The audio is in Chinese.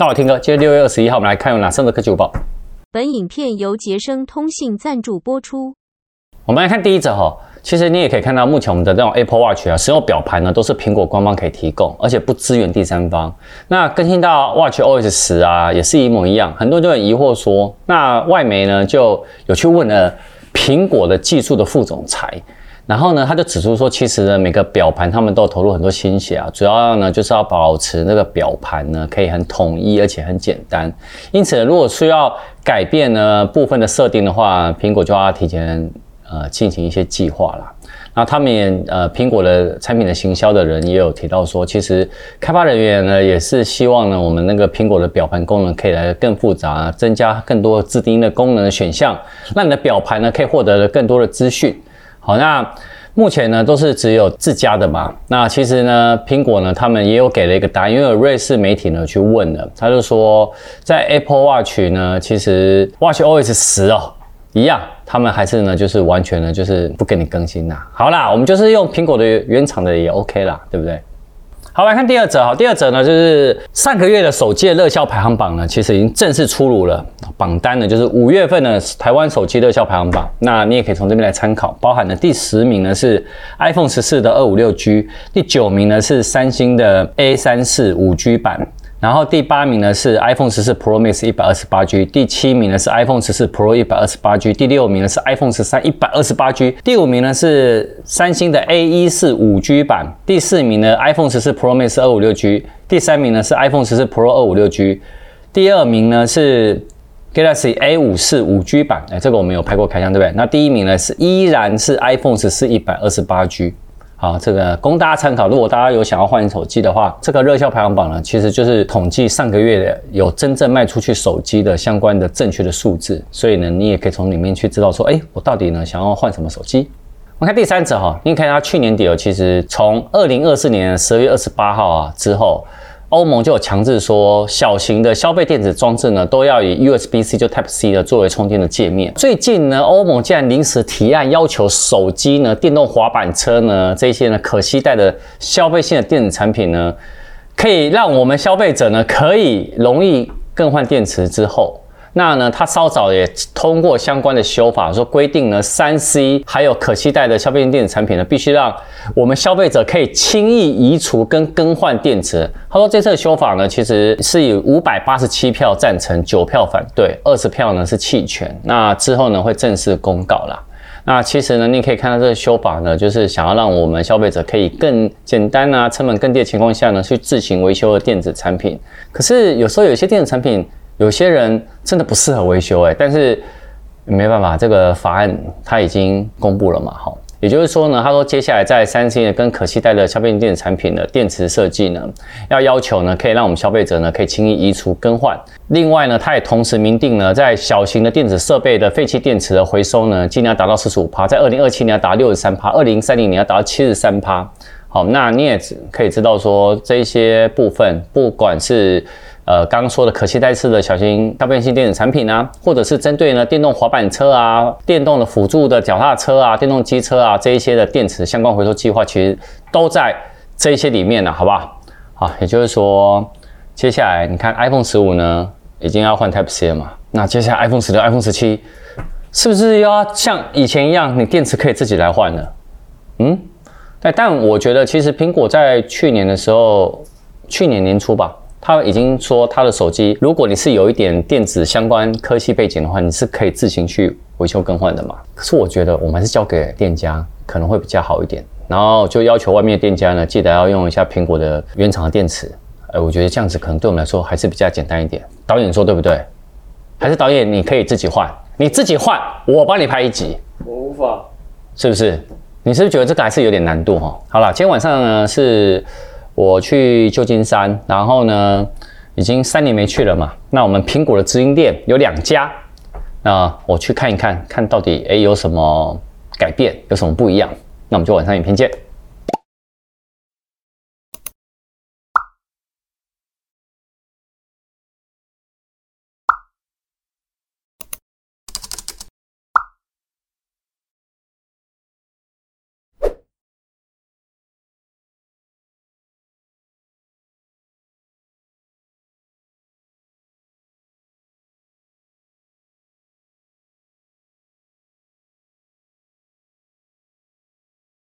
那我听歌，今天六月二十一号，我们来看有哪三个科技午报。本影片由杰生通信赞助播出。我们来看第一则哈，其实你也可以看到，目前我们的这种 Apple Watch 啊，使用表盘呢都是苹果官方可以提供，而且不支援第三方。那更新到 Watch OS 十啊，也是一模一样。很多人就很疑惑说，那外媒呢就有去问了苹果的技术的副总裁。然后呢，他就指出说，其实呢，每个表盘他们都投入很多心血啊，主要呢就是要保持那个表盘呢可以很统一，而且很简单。因此，如果需要改变呢部分的设定的话，苹果就要提前呃进行一些计划啦。那他们也呃苹果的产品的行销的人也有提到说，其实开发人员呢也是希望呢我们那个苹果的表盘功能可以来得更复杂，增加更多自定义的功能的选项，让你的表盘呢可以获得更多的资讯。好，那目前呢都是只有自家的嘛。那其实呢，苹果呢他们也有给了一个答案，因为有瑞士媒体呢去问了，他就说在 Apple Watch 呢，其实 Watch OS 十哦一样，他们还是呢就是完全呢就是不给你更新啦。好啦，我们就是用苹果的原厂的也 OK 啦，对不对？好，来看第二则哈。第二则呢，就是上个月的首届热销排行榜呢，其实已经正式出炉了。榜单呢，就是五月份的台湾手机热销排行榜。那你也可以从这边来参考，包含的第十名呢是 iPhone 十四的二五六 G，第九名呢是三星的 A 三四五 G 版。然后第八名呢是 iPhone 十四 Pro Max 一百二十八 G，第七名呢是 iPhone 十四 Pro 一百二十八 G，第六名呢是 iPhone 十三一百二十八 G，第五名呢是三星的 A 一四五 G 版，第四名呢 iPhone 十四 Pro Max 二五六 G，第三名呢是 iPhone 十四 Pro 二五六 G，第二名呢是 Galaxy A 五四五 G 版，哎，这个我们有拍过开箱，对不对？那第一名呢是依然是 iPhone 十四一百二十八 G。好，这个供大家参考。如果大家有想要换手机的话，这个热销排行榜呢，其实就是统计上个月的有真正卖出去手机的相关的正确的数字。所以呢，你也可以从里面去知道说，哎，我到底呢想要换什么手机？我们看第三者哈，你看它去年底哦，其实从二零二四年十二月二十八号啊之后。欧盟就有强制说，小型的消费电子装置呢，都要以 USB-C 就 Type C 的作为充电的界面。最近呢，欧盟竟然临时提案要求手机呢、电动滑板车呢这些呢可携带的消费性的电子产品呢，可以让我们消费者呢可以容易更换电池之后。那呢，它稍早也通过相关的修法，说规定呢，三 C 还有可携带的消费性电子产品呢，必须让我们消费者可以轻易移除跟更换电池。他说这次的修法呢，其实是以五百八十七票赞成，九票反对，二十票呢是弃权。那之后呢会正式公告啦。那其实呢，你可以看到这个修法呢，就是想要让我们消费者可以更简单啊，成本更低的情况下呢，去自行维修的电子产品。可是有时候有些电子产品。有些人真的不适合维修诶，但是没办法，这个法案它已经公布了嘛，哈，也就是说呢，他说接下来在三星跟可携带的消费电子产品的电池设计呢，要要求呢，可以让我们消费者呢可以轻易移除更换。另外呢，它也同时明定呢，在小型的电子设备的废弃电池的回收呢，尽量达到四十五趴，在二零二七年要达到六十三趴，二零三零年要达到七十三趴。好，那你也可以知道说，这些部分不管是呃，刚刚说的可携带式的小型消费性电子产品啊，或者是针对呢电动滑板车啊、电动的辅助的脚踏车啊、电动机车啊这一些的电池相关回收计划，其实都在这一些里面了，好不好？好，也就是说，接下来你看 iPhone 十五呢，已经要换 Type C 了嘛，那接下来 iPhone 十六、iPhone 十七，是不是要像以前一样，你电池可以自己来换了？嗯，但但我觉得其实苹果在去年的时候，去年年初吧。他已经说，他的手机，如果你是有一点电子相关科技背景的话，你是可以自行去维修更换的嘛。可是我觉得我们还是交给店家可能会比较好一点，然后就要求外面的店家呢，记得要用一下苹果的原厂的电池。哎，我觉得这样子可能对我们来说还是比较简单一点。导演说对不对？还是导演你可以自己换，你自己换，我帮你拍一集。我无法，是不是？你是不是觉得这个还是有点难度哈？好了，今天晚上呢是。我去旧金山，然后呢，已经三年没去了嘛。那我们苹果的直营店有两家，那我去看一看，看到底诶有什么改变，有什么不一样。那我们就晚上影片见。